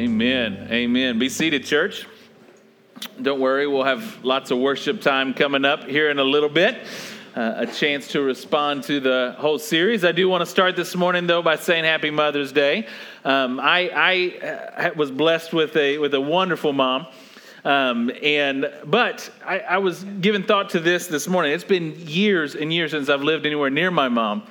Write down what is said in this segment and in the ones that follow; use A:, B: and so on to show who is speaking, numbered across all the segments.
A: Amen. Amen. Be seated, church. Don't worry, we'll have lots of worship time coming up here in a little bit. Uh, a chance to respond to the whole series. I do want to start this morning, though, by saying Happy Mother's Day. Um, I, I uh, was blessed with a with a wonderful mom. Um, and but I, I, was giving thought to this this morning. It's been years and years since I've lived anywhere near my mom,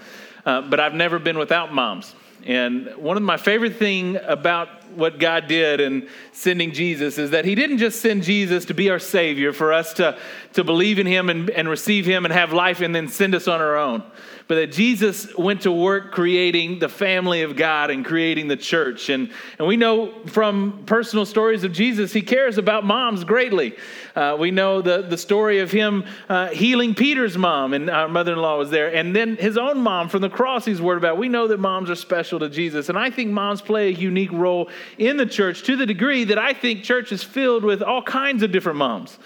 A: uh, but I've never been without moms. And one of my favorite thing about what God did in sending Jesus is that He didn't just send Jesus to be our Savior for us to, to believe in Him and, and receive Him and have life and then send us on our own but that Jesus went to work creating the family of God and creating the church. And, and we know from personal stories of Jesus, he cares about moms greatly. Uh, we know the, the story of him uh, healing Peter's mom, and our mother in law was there, and then his own mom from the cross he's worried about. We know that moms are special to Jesus, and I think moms play a unique role in the church to the degree that I think church is filled with all kinds of different moms.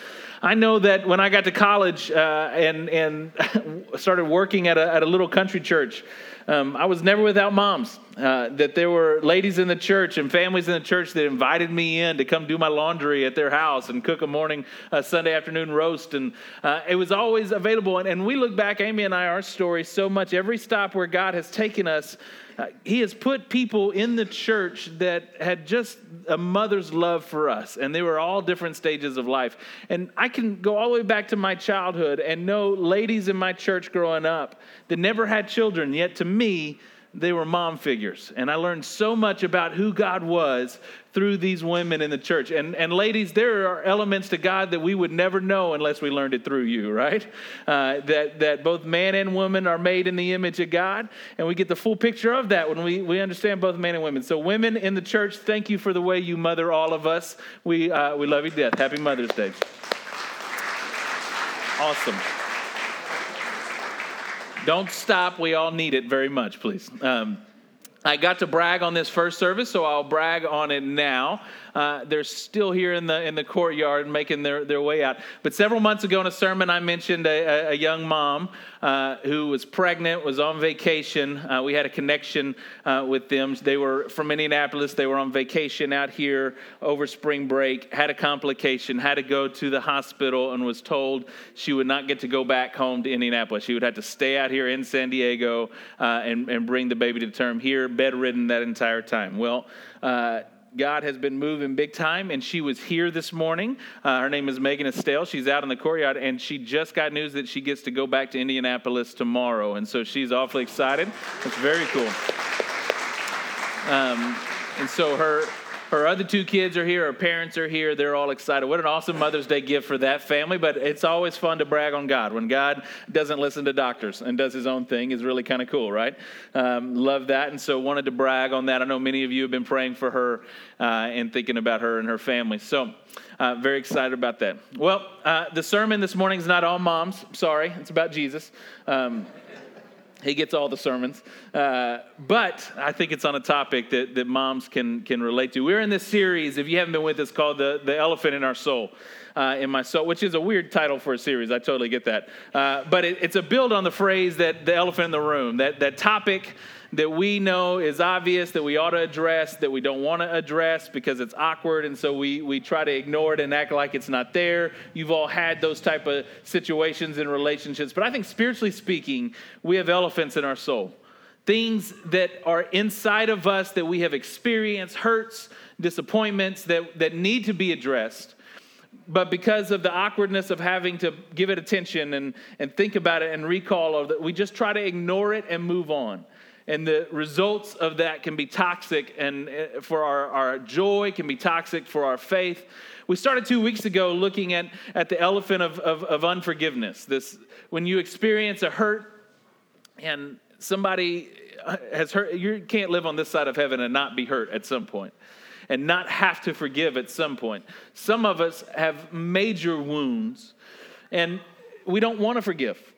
A: I know that when I got to college uh, and, and started working at a, at a little country church, um, I was never without moms. Uh, that there were ladies in the church and families in the church that invited me in to come do my laundry at their house and cook a morning uh, Sunday afternoon roast. And uh, it was always available. And, and we look back, Amy and I, our story so much. Every stop where God has taken us, uh, he has put people in the church that had just a mother's love for us, and they were all different stages of life. And I can go all the way back to my childhood and know ladies in my church growing up that never had children, yet to me, they were mom figures. And I learned so much about who God was through these women in the church. And, and ladies, there are elements to God that we would never know unless we learned it through you, right? Uh, that, that both man and woman are made in the image of God. And we get the full picture of that when we, we understand both men and women. So, women in the church, thank you for the way you mother all of us. We, uh, we love you death. Happy Mother's Day. Awesome. Don't stop. We all need it very much, please. Um, I got to brag on this first service, so I'll brag on it now. Uh, they're still here in the in the courtyard making their, their way out. But several months ago in a sermon, I mentioned a, a young mom uh, who was pregnant, was on vacation. Uh, we had a connection uh, with them. They were from Indianapolis. They were on vacation out here over spring break. Had a complication. Had to go to the hospital and was told she would not get to go back home to Indianapolis. She would have to stay out here in San Diego uh, and and bring the baby to term here, bedridden that entire time. Well. Uh, God has been moving big time, and she was here this morning. Uh, her name is Megan Estelle. She's out in the courtyard, and she just got news that she gets to go back to Indianapolis tomorrow, and so she's awfully excited. It's very cool. Um, and so her her other two kids are here. Her parents are here. They're all excited. What an awesome Mother's Day gift for that family. But it's always fun to brag on God. When God doesn't listen to doctors and does his own thing is really kind of cool, right? Um, love that. And so wanted to brag on that. I know many of you have been praying for her uh, and thinking about her and her family. So uh, very excited about that. Well, uh, the sermon this morning is not all moms. Sorry, it's about Jesus. Um, he gets all the sermons. Uh, but I think it's on a topic that, that moms can, can relate to. We're in this series, if you haven't been with us, called The, the Elephant in Our Soul. Uh, in my soul, which is a weird title for a series. I totally get that. Uh, but it, it's a build on the phrase that the elephant in the room, that, that topic that we know is obvious that we ought to address, that we don't want to address because it's awkward, and so we, we try to ignore it and act like it's not there. You've all had those type of situations in relationships. But I think spiritually speaking, we have elephants in our soul. Things that are inside of us that we have experienced, hurts, disappointments that, that need to be addressed but because of the awkwardness of having to give it attention and, and think about it and recall of it, we just try to ignore it and move on and the results of that can be toxic and uh, for our, our joy can be toxic for our faith. We started two weeks ago looking at, at the elephant of, of, of unforgiveness. This when you experience a hurt and somebody uh, has hurt you can't live on this side of heaven and not be hurt at some point and not have to forgive at some point. Some of us have major wounds and we don't want to forgive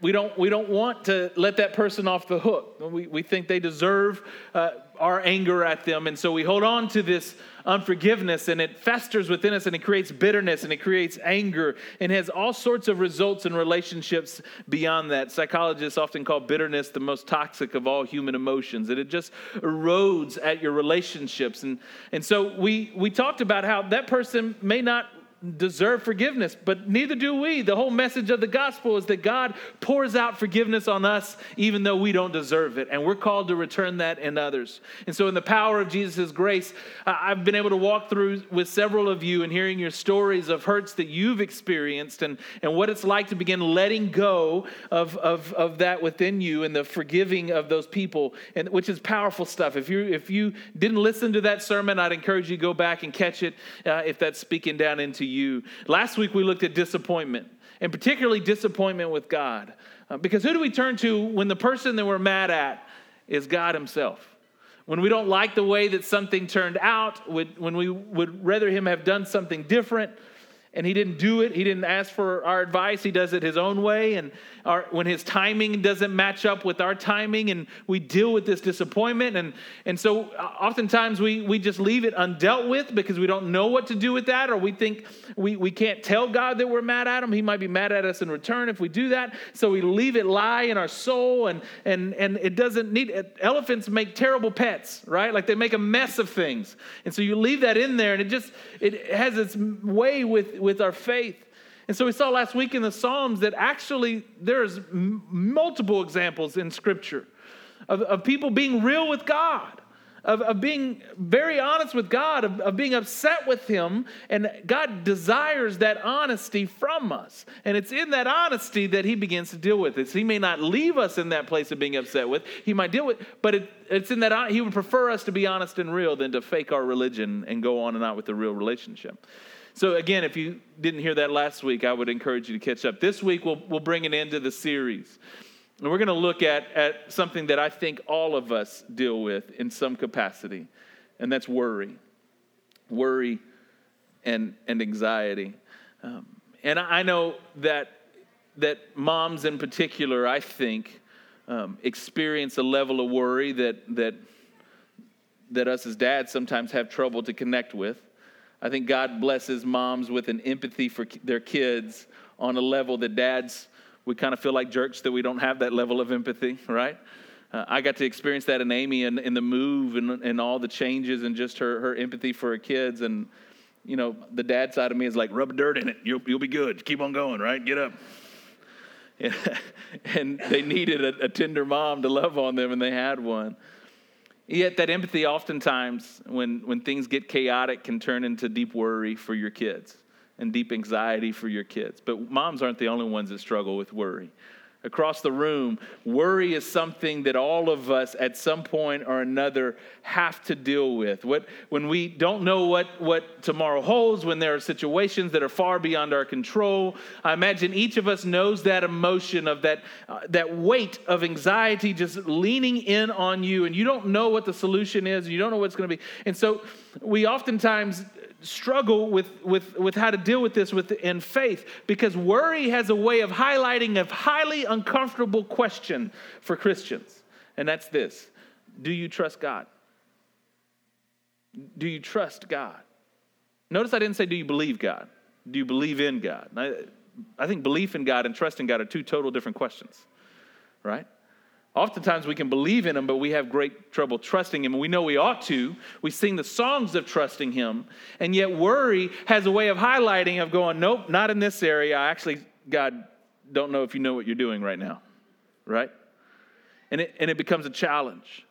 A: we don't, we don't want to let that person off the hook. We, we think they deserve uh, our anger at them. And so we hold on to this unforgiveness and it festers within us and it creates bitterness and it creates anger and has all sorts of results in relationships beyond that. Psychologists often call bitterness the most toxic of all human emotions. And it just erodes at your relationships. And, and so we, we talked about how that person may not deserve forgiveness, but neither do we. The whole message of the gospel is that God pours out forgiveness on us even though we don't deserve it, and we're called to return that in others. And so, in the power of Jesus' grace, I've been able to walk through with several of you and hearing your stories of hurts that you've experienced and, and what it's like to begin letting go of, of, of that within you and the forgiving of those people, and which is powerful stuff. If you if you didn't listen to that sermon, I'd encourage you to go back and catch it uh, if that's speaking down into you you. Last week we looked at disappointment, and particularly disappointment with God. Uh, because who do we turn to when the person that we're mad at is God Himself? When we don't like the way that something turned out, when we would rather Him have done something different, and he didn't do it. He didn't ask for our advice. He does it his own way. And our, when his timing doesn't match up with our timing, and we deal with this disappointment. And, and so uh, oftentimes we, we just leave it undealt with because we don't know what to do with that, or we think we, we can't tell God that we're mad at him. He might be mad at us in return if we do that. So we leave it lie in our soul, and, and, and it doesn't need elephants make terrible pets, right? Like they make a mess of things. And so you leave that in there, and it just it has its way with with our faith. And so we saw last week in the Psalms that actually there's m- multiple examples in Scripture of, of people being real with God, of, of being very honest with God, of, of being upset with Him. And God desires that honesty from us. And it's in that honesty that He begins to deal with it. So he may not leave us in that place of being upset with, He might deal with, but it, it's in that uh, He would prefer us to be honest and real than to fake our religion and go on and on with the real relationship. So, again, if you didn't hear that last week, I would encourage you to catch up. This week, we'll, we'll bring an end to the series. And we're going to look at, at something that I think all of us deal with in some capacity, and that's worry. Worry and, and anxiety. Um, and I know that, that moms in particular, I think, um, experience a level of worry that, that, that us as dads sometimes have trouble to connect with. I think God blesses moms with an empathy for their kids on a level that dads, we kind of feel like jerks that we don't have that level of empathy, right? Uh, I got to experience that in Amy and in the move and, and all the changes and just her, her empathy for her kids. And, you know, the dad side of me is like, rub dirt in it. You'll, you'll be good. Keep on going, right? Get up. and they needed a, a tender mom to love on them, and they had one. Yet that empathy oftentimes, when, when things get chaotic, can turn into deep worry for your kids and deep anxiety for your kids. But moms aren't the only ones that struggle with worry across the room, worry is something that all of us at some point or another have to deal with. What, when we don't know what, what tomorrow holds, when there are situations that are far beyond our control, I imagine each of us knows that emotion of that, uh, that weight of anxiety just leaning in on you, and you don't know what the solution is, and you don't know what's going to be. And so we oftentimes struggle with, with, with how to deal with this within faith because worry has a way of highlighting a highly uncomfortable question for Christians. And that's this Do you trust God? Do you trust God? Notice I didn't say, Do you believe God? Do you believe in God? I, I think belief in God and trust in God are two total different questions, right? Oftentimes we can believe in him, but we have great trouble trusting him. And we know we ought to. We sing the songs of trusting him. And yet worry has a way of highlighting, of going, nope, not in this area. I actually, God, don't know if you know what you're doing right now. Right? And it, and it becomes a challenge.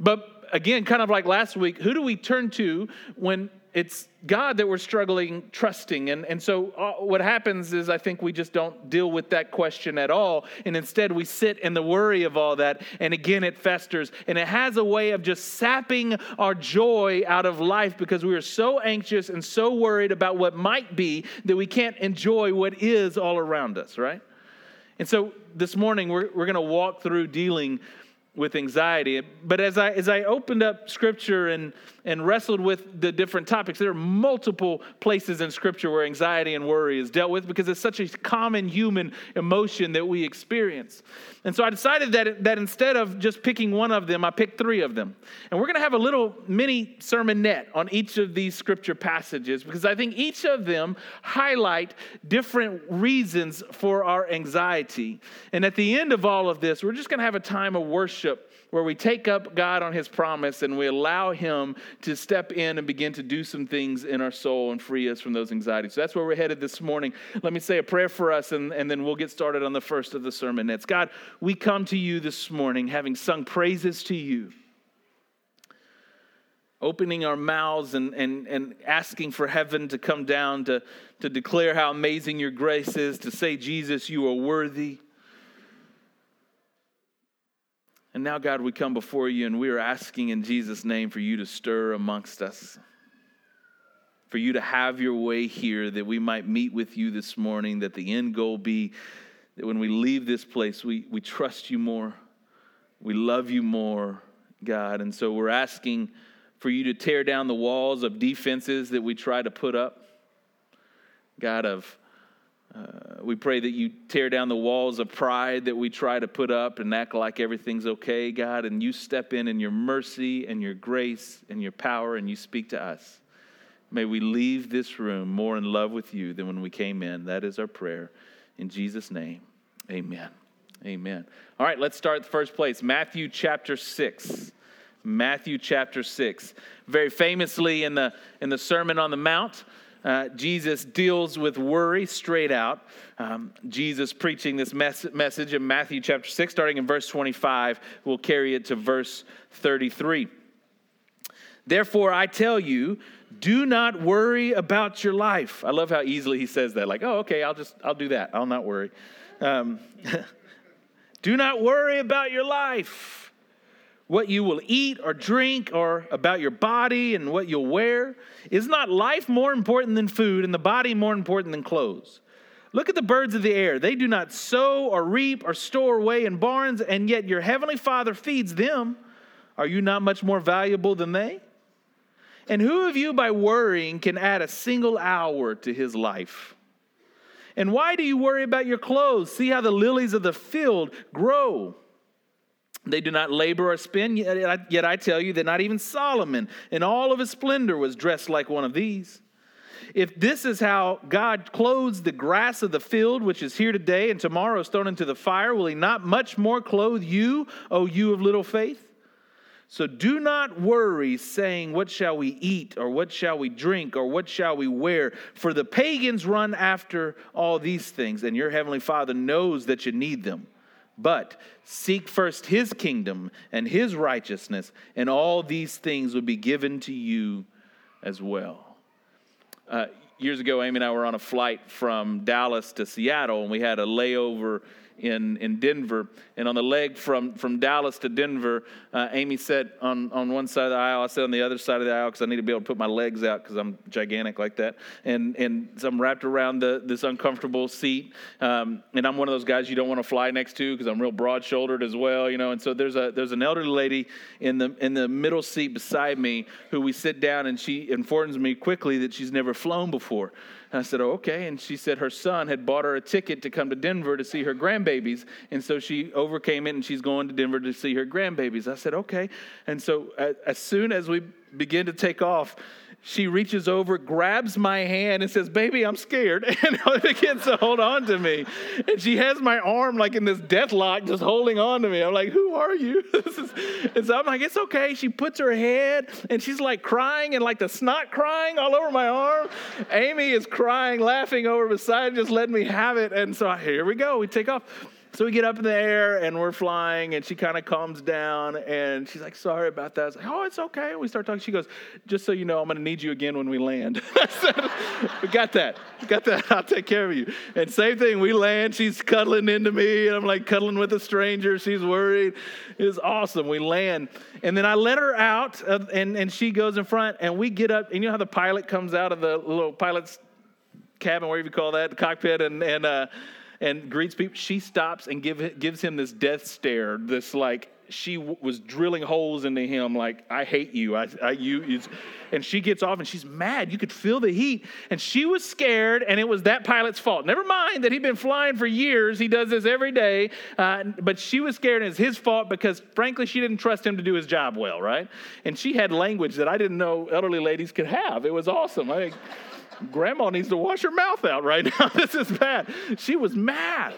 A: But again, kind of like last week, who do we turn to when it's God that we're struggling trusting. And, and so uh, what happens is I think we just don't deal with that question at all. And instead we sit in the worry of all that. And again, it festers. And it has a way of just sapping our joy out of life because we are so anxious and so worried about what might be that we can't enjoy what is all around us, right? And so this morning we're, we're going to walk through dealing with anxiety. But as I as I opened up scripture and and wrestled with the different topics. There are multiple places in Scripture where anxiety and worry is dealt with because it's such a common human emotion that we experience. And so I decided that, that instead of just picking one of them, I picked three of them. And we're going to have a little mini sermonette on each of these Scripture passages because I think each of them highlight different reasons for our anxiety. And at the end of all of this, we're just going to have a time of worship where we take up God on His promise and we allow Him to step in and begin to do some things in our soul and free us from those anxieties. So that's where we're headed this morning. Let me say a prayer for us and, and then we'll get started on the first of the sermon. It's God, we come to you this morning having sung praises to you opening our mouths and, and, and asking for heaven to come down to, to declare how amazing your grace is, to say, Jesus, you are worthy. And now, God, we come before you and we are asking in Jesus' name for you to stir amongst us, for you to have your way here, that we might meet with you this morning, that the end goal be that when we leave this place, we, we trust you more, we love you more, God. And so we're asking for you to tear down the walls of defenses that we try to put up, God, of uh, we pray that you tear down the walls of pride that we try to put up and act like everything's okay, God, and you step in in your mercy and your grace and your power and you speak to us. May we leave this room more in love with you than when we came in. That is our prayer. In Jesus' name, amen. Amen. All right, let's start the first place Matthew chapter 6. Matthew chapter 6. Very famously in the, in the Sermon on the Mount, uh, Jesus deals with worry straight out. Um, Jesus preaching this mes- message in Matthew chapter 6, starting in verse 25, we'll carry it to verse 33. Therefore, I tell you, do not worry about your life. I love how easily he says that. Like, oh, okay, I'll just, I'll do that. I'll not worry. Um, do not worry about your life what you will eat or drink or about your body and what you'll wear? Is not life more important than food and the body more important than clothes? Look at the birds of the air. They do not sow or reap or store away in barns, and yet your heavenly Father feeds them. Are you not much more valuable than they? And who of you, by worrying, can add a single hour to his life? And why do you worry about your clothes? See how the lilies of the field grow. They do not labor or spin, yet I tell you that not even Solomon in all of his splendor was dressed like one of these. If this is how God clothes the grass of the field, which is here today and tomorrow is thrown into the fire, will he not much more clothe you, O you of little faith? So do not worry, saying, What shall we eat, or what shall we drink, or what shall we wear? For the pagans run after all these things, and your heavenly Father knows that you need them. But seek first his kingdom and his righteousness, and all these things will be given to you as well. Uh, years ago, Amy and I were on a flight from Dallas to Seattle, and we had a layover in, in Denver. And on the leg from, from Dallas to Denver, uh, Amy sat on, on one side of the aisle. I sat on the other side of the aisle because I need to be able to put my legs out because I'm gigantic like that. And, and so I'm wrapped around the, this uncomfortable seat. Um, and I'm one of those guys you don't want to fly next to because I'm real broad shouldered as well, you know. And so there's, a, there's an elderly lady in the, in the middle seat beside me who we sit down and she informs me quickly that she's never flown before. I said, oh, okay. And she said her son had bought her a ticket to come to Denver to see her grandbabies. And so she overcame it and she's going to Denver to see her grandbabies. I said, okay. And so as soon as we begin to take off, she reaches over, grabs my hand, and says, Baby, I'm scared. And begins to hold on to me. And she has my arm like in this death lock, just holding on to me. I'm like, Who are you? and so I'm like, It's okay. She puts her head and she's like crying and like the snot crying all over my arm. Amy is crying, laughing over beside, just letting me have it. And so here we go. We take off. So we get up in the air and we're flying, and she kind of calms down and she's like, Sorry about that. I was like, Oh, it's okay. And we start talking. She goes, Just so you know, I'm going to need you again when we land. Said, We got that. We got that. I'll take care of you. And same thing, we land. She's cuddling into me, and I'm like cuddling with a stranger. She's worried. It's awesome. We land. And then I let her out, and, and she goes in front, and we get up. And you know how the pilot comes out of the little pilot's cabin, whatever you call that, the cockpit, and, and, uh, and greets people. She stops and give, gives him this death stare, this like, she w- was drilling holes into him like i hate you. I, I you and she gets off and she's mad. You could feel the heat. And she was scared and it was that pilot's fault. Never mind that he'd been flying for years. He does this every day. Uh, but she was scared and it's his fault because frankly she didn't trust him to do his job well right? And she had language that i didn't know elderly ladies could have. It was awesome. I grandma needs to wash her mouth out right now. This is bad. She was mad.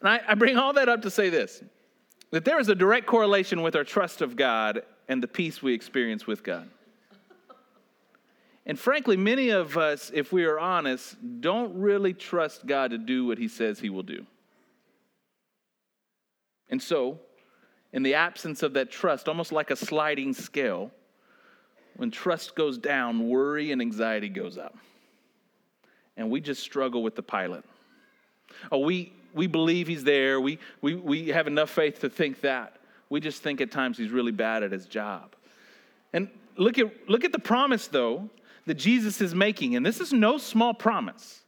A: And I, I bring all that up to say this that there is a direct correlation with our trust of God and the peace we experience with God. And frankly, many of us, if we are honest, don't really trust God to do what He says He will do. And so, in the absence of that trust, almost like a sliding scale, when trust goes down, worry and anxiety goes up. And we just struggle with the pilot. Oh, we, we believe he's there. We, we, we have enough faith to think that. We just think at times he's really bad at his job. And look at, look at the promise, though, that Jesus is making. And this is no small promise.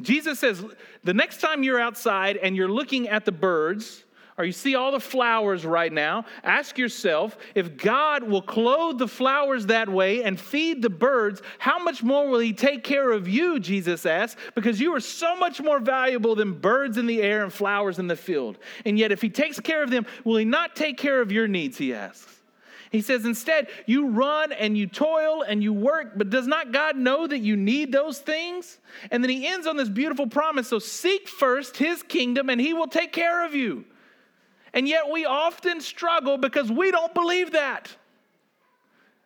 A: Jesus says, the next time you're outside and you're looking at the birds, or you see all the flowers right now, ask yourself if God will clothe the flowers that way and feed the birds, how much more will He take care of you, Jesus asks, because you are so much more valuable than birds in the air and flowers in the field. And yet, if He takes care of them, will He not take care of your needs? He asks. He says, instead, you run and you toil and you work, but does not God know that you need those things? And then he ends on this beautiful promise so seek first his kingdom and he will take care of you. And yet we often struggle because we don't believe that.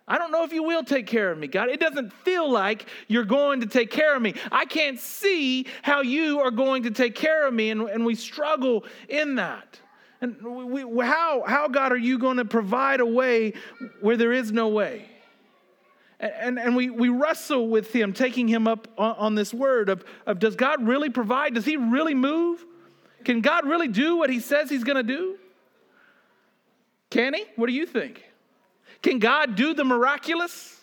A: I don't know if you will take care of me, God. It doesn't feel like you're going to take care of me. I can't see how you are going to take care of me, and, and we struggle in that. And we, we, how, how, God, are you going to provide a way where there is no way? And, and, and we, we wrestle with Him, taking Him up on, on this word of, of does God really provide? Does He really move? Can God really do what He says He's going to do? Can He? What do you think? Can God do the miraculous?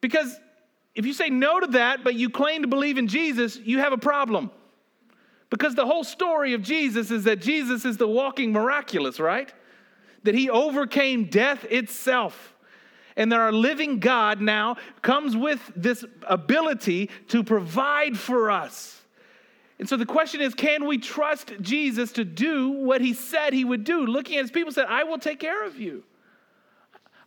A: Because if you say no to that, but you claim to believe in Jesus, you have a problem. Because the whole story of Jesus is that Jesus is the walking miraculous, right? That he overcame death itself. And that our living God now comes with this ability to provide for us. And so the question is can we trust Jesus to do what he said he would do? Looking at his people said, I will take care of you.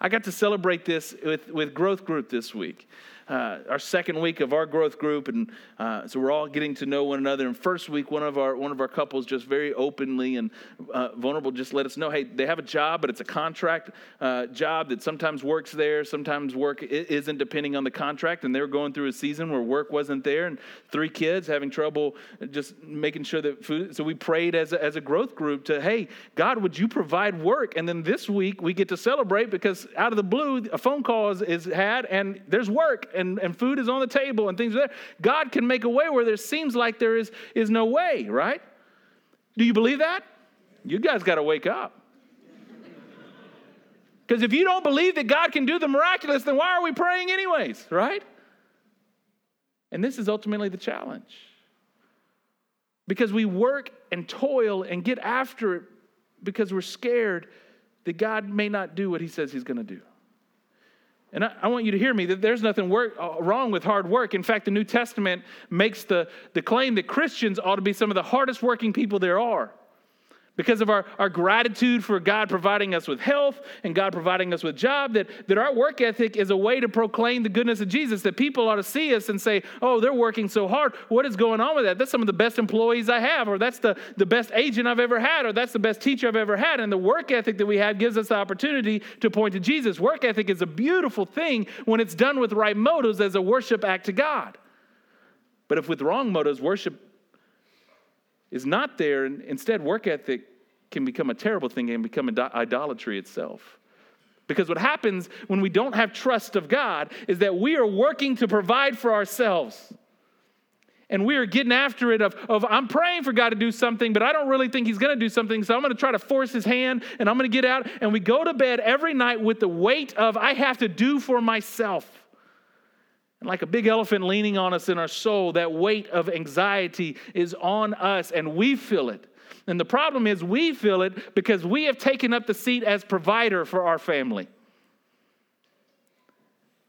A: I got to celebrate this with, with Growth Group this week uh, our second week of our growth group, and uh, so we're all getting to know one another. And first week, one of our one of our couples just very openly and uh, vulnerable just let us know, hey, they have a job, but it's a contract uh, job that sometimes works there, sometimes work isn't depending on the contract. And they were going through a season where work wasn't there, and three kids having trouble just making sure that food. So we prayed as a, as a growth group to, hey, God, would you provide work? And then this week we get to celebrate because out of the blue, a phone call is, is had, and there's work and, and food is on the table and things are there. God can make a way where there seems like there is, is no way, right? Do you believe that? You guys got to wake up. Because if you don't believe that God can do the miraculous, then why are we praying anyways, right? And this is ultimately the challenge. Because we work and toil and get after it because we're scared that God may not do what He says He's going to do. And I, I, want you to hear me that there's nothing work, uh, wrong with hard work. In fact, the New Testament makes the, the claim that Christians ought to be some of the hardest working people there are because of our, our gratitude for God providing us with health and God providing us with job, that, that our work ethic is a way to proclaim the goodness of Jesus, that people ought to see us and say, oh, they're working so hard. What is going on with that? That's some of the best employees I have, or that's the, the best agent I've ever had, or that's the best teacher I've ever had. And the work ethic that we have gives us the opportunity to point to Jesus. Work ethic is a beautiful thing when it's done with right motives as a worship act to God. But if with wrong motives, worship is not there, and instead, work ethic can become a terrible thing and become idolatry itself. Because what happens when we don't have trust of God is that we are working to provide for ourselves. And we are getting after it of, of I'm praying for God to do something, but I don't really think He's going to do something. So I'm going to try to force His hand and I'm going to get out. And we go to bed every night with the weight of I have to do for myself. And like a big elephant leaning on us in our soul, that weight of anxiety is on us and we feel it. And the problem is we feel it because we have taken up the seat as provider for our family.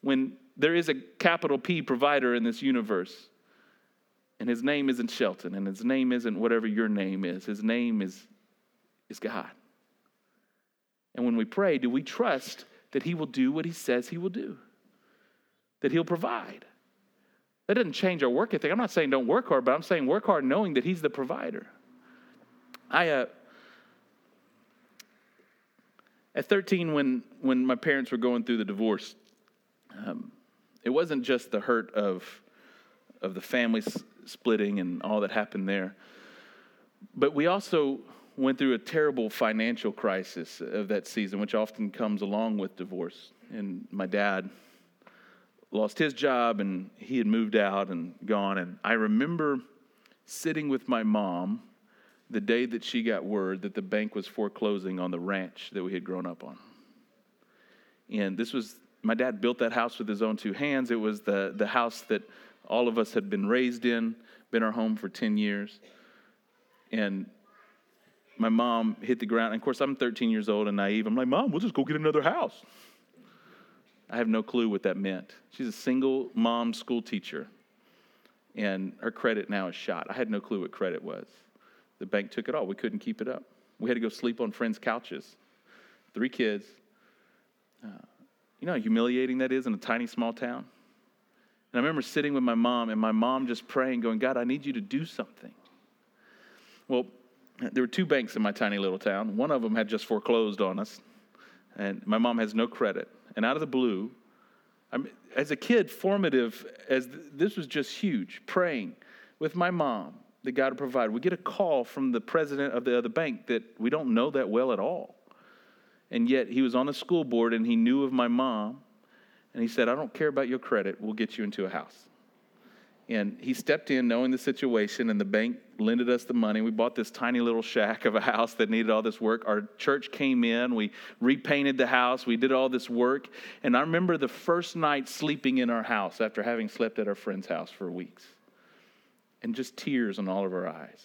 A: When there is a capital P provider in this universe, and his name isn't Shelton, and his name isn't whatever your name is, his name is, is God. And when we pray, do we trust that he will do what he says he will do? That he'll provide? That doesn't change our work ethic. I'm not saying don't work hard, but I'm saying work hard knowing that he's the provider. I, uh, at 13, when, when my parents were going through the divorce, um, it wasn't just the hurt of, of the family s- splitting and all that happened there, but we also went through a terrible financial crisis of that season, which often comes along with divorce. And my dad lost his job and he had moved out and gone. And I remember sitting with my mom the day that she got word that the bank was foreclosing on the ranch that we had grown up on. And this was, my dad built that house with his own two hands. It was the, the house that all of us had been raised in, been our home for 10 years. And my mom hit the ground. And of course, I'm 13 years old and naive. I'm like, Mom, we'll just go get another house. I have no clue what that meant. She's a single mom school teacher, and her credit now is shot. I had no clue what credit was. The bank took it all. We couldn't keep it up. We had to go sleep on friends' couches. Three kids. Uh, you know how humiliating that is in a tiny, small town? And I remember sitting with my mom, and my mom just praying, going, God, I need you to do something. Well, there were two banks in my tiny little town. One of them had just foreclosed on us, and my mom has no credit. And out of the blue, I'm, as a kid, formative, as th- this was just huge, praying with my mom that God would provide. We get a call from the president of the other bank that we don't know that well at all. And yet he was on the school board and he knew of my mom. And he said, I don't care about your credit. We'll get you into a house. And he stepped in knowing the situation, and the bank lended us the money. We bought this tiny little shack of a house that needed all this work. Our church came in, we repainted the house, we did all this work. And I remember the first night sleeping in our house after having slept at our friend's house for weeks, and just tears on all of our eyes.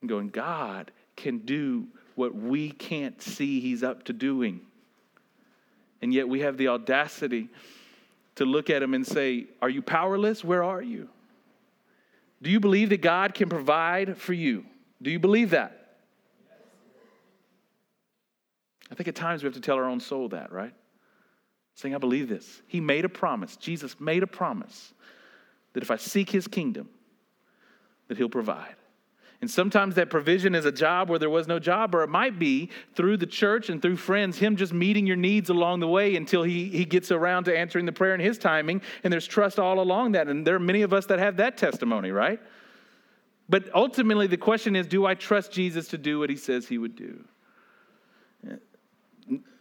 A: And going, God can do what we can't see He's up to doing. And yet we have the audacity to look at him and say, Are you powerless? Where are you? Do you believe that God can provide for you? Do you believe that? I think at times we have to tell our own soul that, right? Saying, I believe this. He made a promise. Jesus made a promise that if I seek his kingdom, that he'll provide. And sometimes that provision is a job where there was no job, or it might be through the church and through friends, him just meeting your needs along the way until he, he gets around to answering the prayer in his timing. And there's trust all along that. And there are many of us that have that testimony, right? But ultimately, the question is do I trust Jesus to do what he says he would do?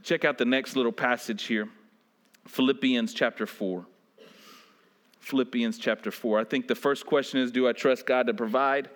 A: Check out the next little passage here Philippians chapter 4. Philippians chapter 4. I think the first question is do I trust God to provide?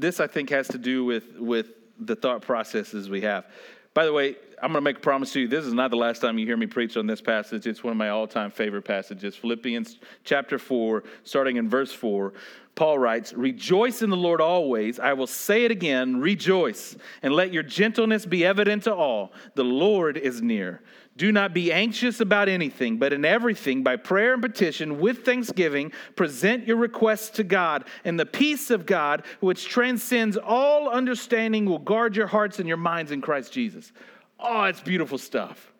A: this I think has to do with with the thought processes we have. By the way, I'm going to make a promise to you. This is not the last time you hear me preach on this passage. It's one of my all-time favorite passages. Philippians chapter 4, starting in verse 4. Paul writes, Rejoice in the Lord always. I will say it again, rejoice, and let your gentleness be evident to all. The Lord is near. Do not be anxious about anything, but in everything, by prayer and petition, with thanksgiving, present your requests to God, and the peace of God, which transcends all understanding, will guard your hearts and your minds in Christ Jesus. Oh, it's beautiful stuff.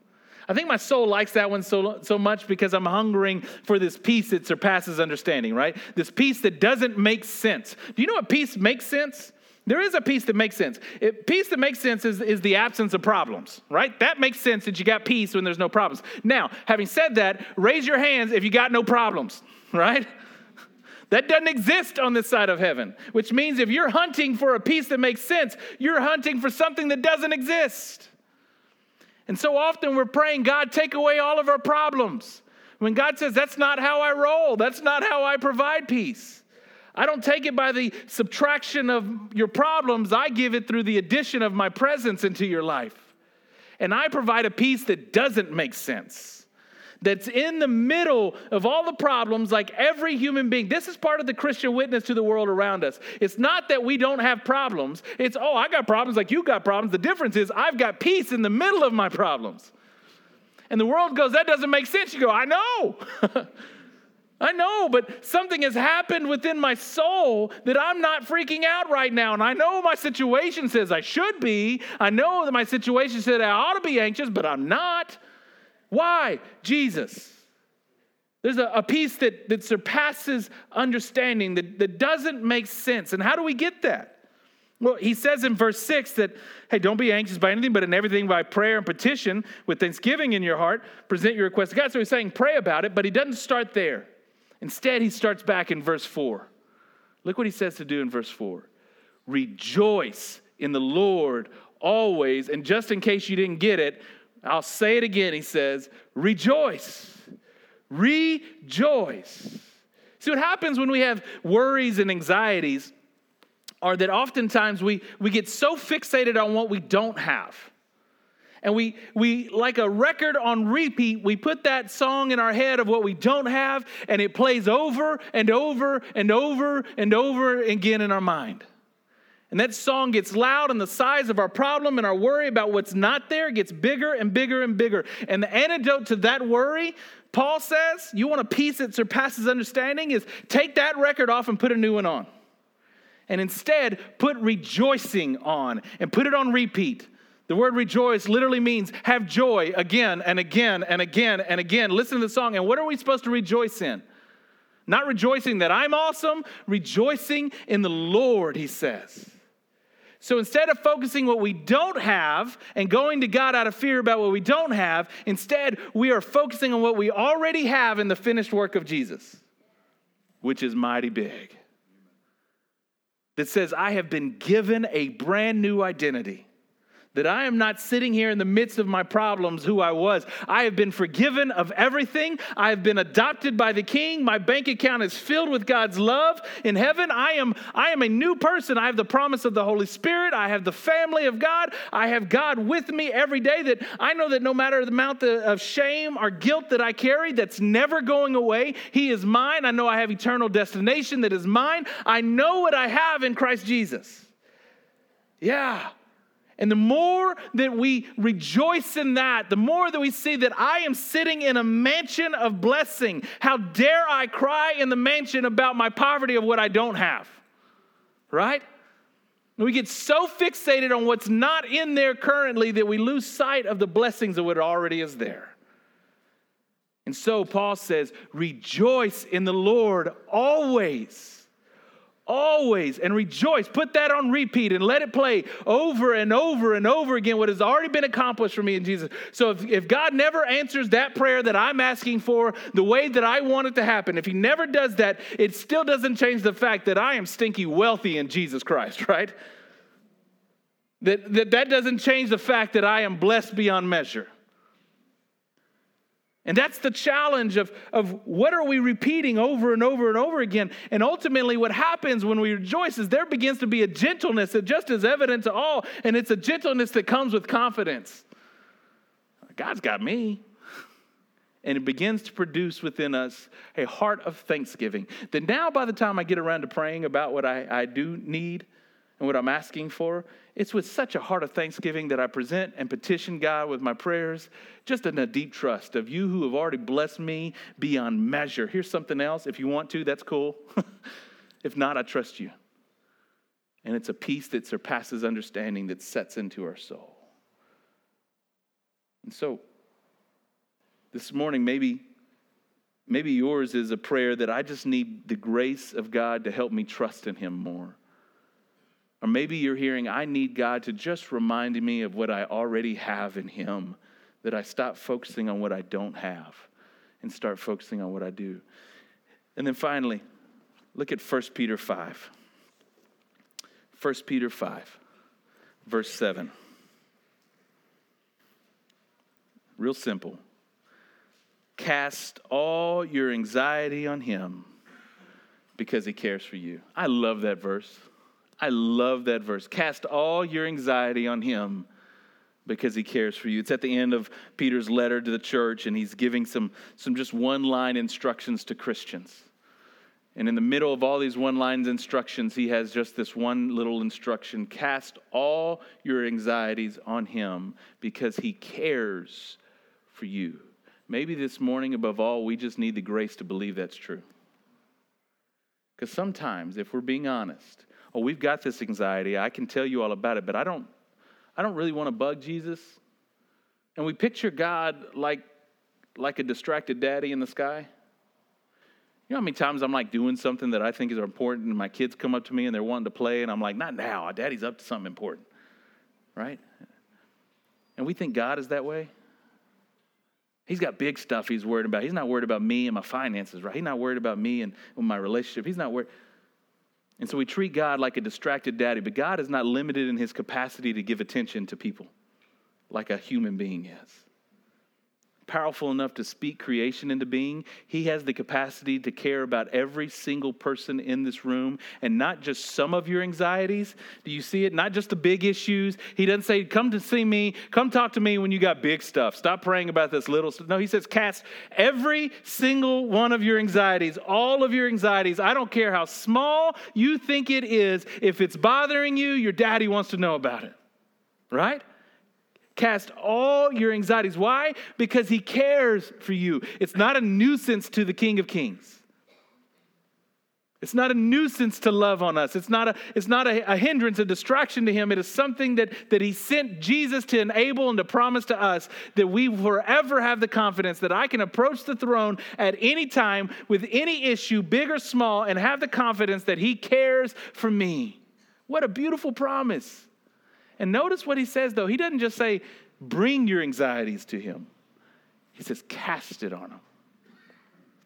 A: I think my soul likes that one so, so much because I'm hungering for this peace that surpasses understanding, right? This peace that doesn't make sense. Do you know what peace makes sense? There is a peace that makes sense. It, peace that makes sense is, is the absence of problems, right? That makes sense that you got peace when there's no problems. Now, having said that, raise your hands if you got no problems, right? That doesn't exist on this side of heaven, which means if you're hunting for a peace that makes sense, you're hunting for something that doesn't exist. And so often we're praying, God, take away all of our problems. When God says, that's not how I roll, that's not how I provide peace. I don't take it by the subtraction of your problems, I give it through the addition of my presence into your life. And I provide a peace that doesn't make sense, that's in the middle of all the problems, like every human being. This is part of the Christian witness to the world around us. It's not that we don't have problems, it's, oh, I got problems like you got problems. The difference is I've got peace in the middle of my problems. And the world goes, that doesn't make sense. You go, I know. I know, but something has happened within my soul that I'm not freaking out right now. And I know my situation says I should be. I know that my situation says I ought to be anxious, but I'm not. Why? Jesus. There's a, a that, that surpasses understanding, that, that doesn't make sense. And how do we get that? Well, he says in verse 6 that, hey, don't be anxious by anything, but in everything by prayer and petition with thanksgiving in your heart, present your request to God. So he's saying pray about it, but he doesn't start there. Instead, he starts back in verse 4. Look what he says to do in verse 4 Rejoice in the Lord always. And just in case you didn't get it, I'll say it again. He says, Rejoice. Rejoice. See what happens when we have worries and anxieties are that oftentimes we, we get so fixated on what we don't have. And we, we, like a record on repeat, we put that song in our head of what we don't have, and it plays over and over and over and over again in our mind. And that song gets loud, and the size of our problem and our worry about what's not there gets bigger and bigger and bigger. And the antidote to that worry, Paul says, you want a peace that surpasses understanding, is take that record off and put a new one on. And instead, put rejoicing on and put it on repeat. The word rejoice literally means have joy again and again and again and again. Listen to the song. And what are we supposed to rejoice in? Not rejoicing that I'm awesome, rejoicing in the Lord, he says. So instead of focusing what we don't have and going to God out of fear about what we don't have, instead we are focusing on what we already have in the finished work of Jesus, which is mighty big. That says, I have been given a brand new identity that I am not sitting here in the midst of my problems who I was. I have been forgiven of everything. I have been adopted by the King. My bank account is filled with God's love in heaven. I am, I am a new person. I have the promise of the Holy Spirit. I have the family of God. I have God with me every day that I know that no matter the amount of shame or guilt that I carry, that's never going away. He is mine. I know I have eternal destination that is mine. I know what I have in Christ Jesus. Yeah. And the more that we rejoice in that, the more that we see that I am sitting in a mansion of blessing. How dare I cry in the mansion about my poverty of what I don't have? Right? We get so fixated on what's not in there currently that we lose sight of the blessings of what already is there. And so Paul says, Rejoice in the Lord always always and rejoice. Put that on repeat and let it play over and over and over again what has already been accomplished for me in Jesus. So if, if God never answers that prayer that I'm asking for the way that I want it to happen, if He never does that, it still doesn't change the fact that I am stinky wealthy in Jesus Christ, right? That, that, that doesn't change the fact that I am blessed beyond measure. And that's the challenge of, of what are we repeating over and over and over again. And ultimately, what happens when we rejoice is there begins to be a gentleness that just is evident to all, and it's a gentleness that comes with confidence. God's got me. And it begins to produce within us a heart of thanksgiving. That now, by the time I get around to praying about what I, I do need and what I'm asking for, it's with such a heart of thanksgiving that I present and petition God with my prayers, just in a deep trust of you who have already blessed me beyond measure. Here's something else. If you want to, that's cool. if not, I trust you. And it's a peace that surpasses understanding that sets into our soul. And so, this morning, maybe, maybe yours is a prayer that I just need the grace of God to help me trust in Him more. Or maybe you're hearing, I need God to just remind me of what I already have in Him, that I stop focusing on what I don't have and start focusing on what I do. And then finally, look at 1 Peter 5. 1 Peter 5, verse 7. Real simple. Cast all your anxiety on Him because He cares for you. I love that verse. I love that verse. Cast all your anxiety on him because he cares for you. It's at the end of Peter's letter to the church, and he's giving some, some just one line instructions to Christians. And in the middle of all these one lines instructions, he has just this one little instruction cast all your anxieties on him because he cares for you. Maybe this morning, above all, we just need the grace to believe that's true. Because sometimes, if we're being honest, we've got this anxiety, I can tell you all about it, but I don't, I don't really want to bug Jesus. And we picture God like, like a distracted daddy in the sky. You know how many times I'm like doing something that I think is important, and my kids come up to me and they're wanting to play, and I'm like, not now, daddy's up to something important, right? And we think God is that way. He's got big stuff he's worried about. He's not worried about me and my finances, right? He's not worried about me and my relationship. He's not worried. And so we treat God like a distracted daddy, but God is not limited in his capacity to give attention to people like a human being is powerful enough to speak creation into being. He has the capacity to care about every single person in this room and not just some of your anxieties. Do you see it? Not just the big issues. He doesn't say, Come to see me, come talk to me when you got big stuff. Stop praying about this little stuff. No, he says, Cast every single one of your anxieties, all of your anxieties. I don't care how small you think it is. If it's bothering you, your daddy wants to know about it. Right? Cast all your anxieties. Why? Because he cares for you. It's not a nuisance to the King of Kings. It's not a nuisance to love on us. It's not a, it's not a, a, hindrance, a distraction to him. It is something that, that he sent Jesus to enable and to promise to us that we forever have the confidence that I can approach the throne at any time with any issue, big or small, and have the confidence that he cares for me. What a beautiful promise. And notice what he says, though. He doesn't just say, bring your anxieties to him, he says, cast it on him,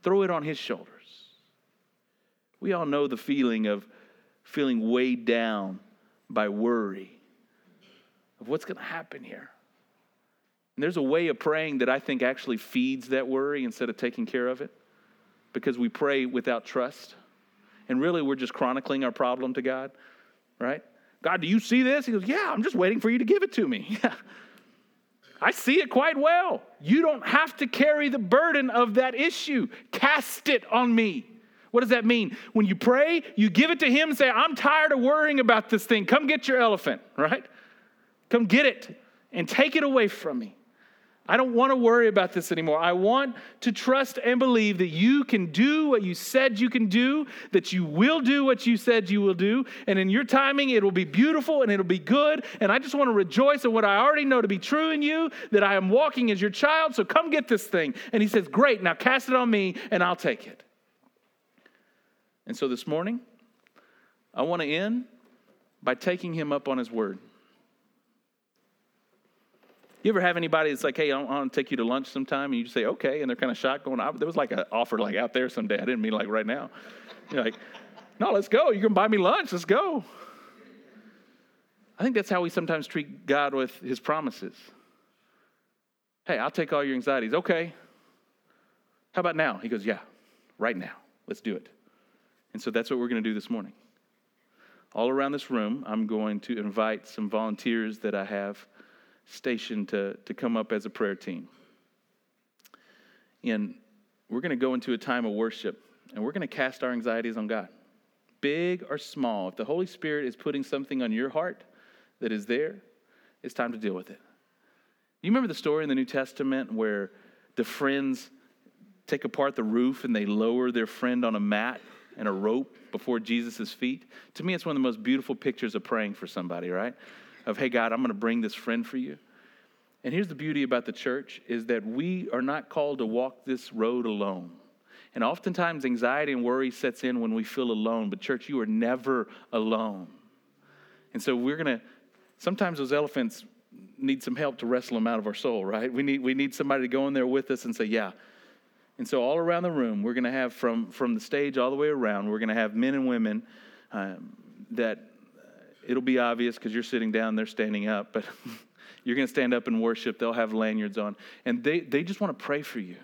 A: throw it on his shoulders. We all know the feeling of feeling weighed down by worry of what's going to happen here. And there's a way of praying that I think actually feeds that worry instead of taking care of it because we pray without trust. And really, we're just chronicling our problem to God, right? God, do you see this? He goes, Yeah, I'm just waiting for you to give it to me. I see it quite well. You don't have to carry the burden of that issue. Cast it on me. What does that mean? When you pray, you give it to Him and say, I'm tired of worrying about this thing. Come get your elephant, right? Come get it and take it away from me. I don't want to worry about this anymore. I want to trust and believe that you can do what you said you can do, that you will do what you said you will do, and in your timing, it will be beautiful and it'll be good. And I just want to rejoice in what I already know to be true in you, that I am walking as your child. So come get this thing. And he says, Great, now cast it on me and I'll take it. And so this morning, I want to end by taking him up on his word. You ever have anybody that's like, hey, I want to take you to lunch sometime? And you say, okay. And they're kind of shocked going, there was like an offer like out there someday. I didn't mean like right now. You're like, no, let's go. You can buy me lunch. Let's go. I think that's how we sometimes treat God with his promises. Hey, I'll take all your anxieties. Okay. How about now? He goes, yeah, right now. Let's do it. And so that's what we're going to do this morning. All around this room, I'm going to invite some volunteers that I have station to, to come up as a prayer team. And we're going to go into a time of worship and we're going to cast our anxieties on God, big or small. If the Holy Spirit is putting something on your heart that is there, it's time to deal with it. You remember the story in the New Testament where the friends take apart the roof and they lower their friend on a mat and a rope before Jesus' feet? To me, it's one of the most beautiful pictures of praying for somebody, right? Of, hey, God, I'm going to bring this friend for you. And here's the beauty about the church is that we are not called to walk this road alone. And oftentimes anxiety and worry sets in when we feel alone, but church, you are never alone. And so we're going to sometimes those elephants need some help to wrestle them out of our soul, right? We need we need somebody to go in there with us and say, "Yeah." And so all around the room, we're going to have from from the stage all the way around, we're going to have men and women um, that it'll be obvious because you're sitting down, they're standing up, but you're going to stand up and worship. They'll have lanyards on. And they, they just want to pray for you.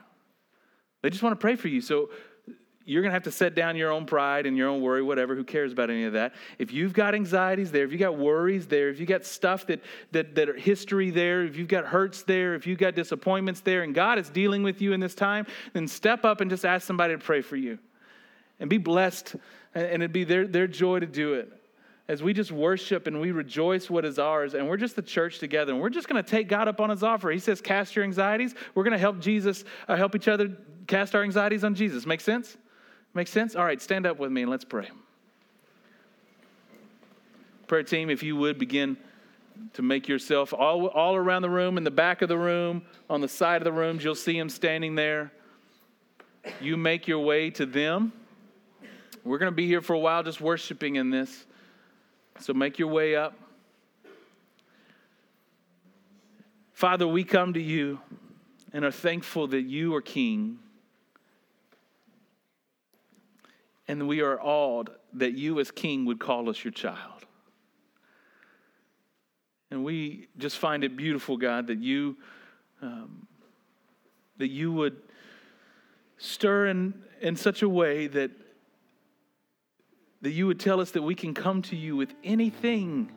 A: They just want to pray for you. So you're going to have to set down your own pride and your own worry, whatever. Who cares about any of that? If you've got anxieties there, if you've got worries there, if you've got stuff that, that, that are history there, if you've got hurts there, if you've got disappointments there, and God is dealing with you in this time, then step up and just ask somebody to pray for you. And be blessed, and it'd be their, their joy to do it as we just worship and we rejoice what is ours, and we're just the church together, and we're just going to take God up on His offer. He says, "Cast your anxieties." We're going to help Jesus, uh, help each other cast our anxieties on Jesus. Make sense? Make sense? All right, stand up with me and let's pray. Prayer team, if you would begin to make yourself all, all around the room, in the back of the room, on the side of the rooms, you'll see them standing there. You make your way to them. We're going to be here for a while just worshiping in this. So make your way up. Father, we come to you and are thankful that you are King. And we are awed that you, as King, would call us your child. And we just find it beautiful, God, that you, um, that you would stir in, in such a way that that you would tell us that we can come to you with anything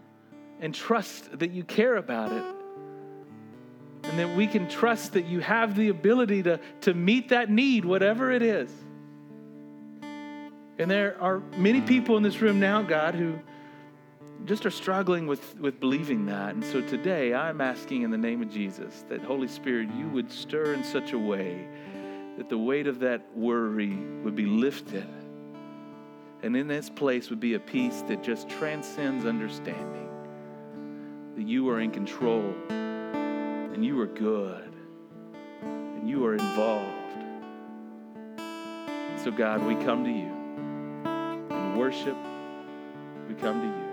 A: and trust that you care about it. And that we can trust that you have the ability to, to meet that need, whatever it is. And there are many people in this room now, God, who just are struggling with, with believing that. And so today I'm asking in the name of Jesus that, Holy Spirit, you would stir in such a way that the weight of that worry would be lifted and in this place would be a peace that just transcends understanding. That you are in control and you are good and you are involved. So, God, we come to you in worship. We come to you.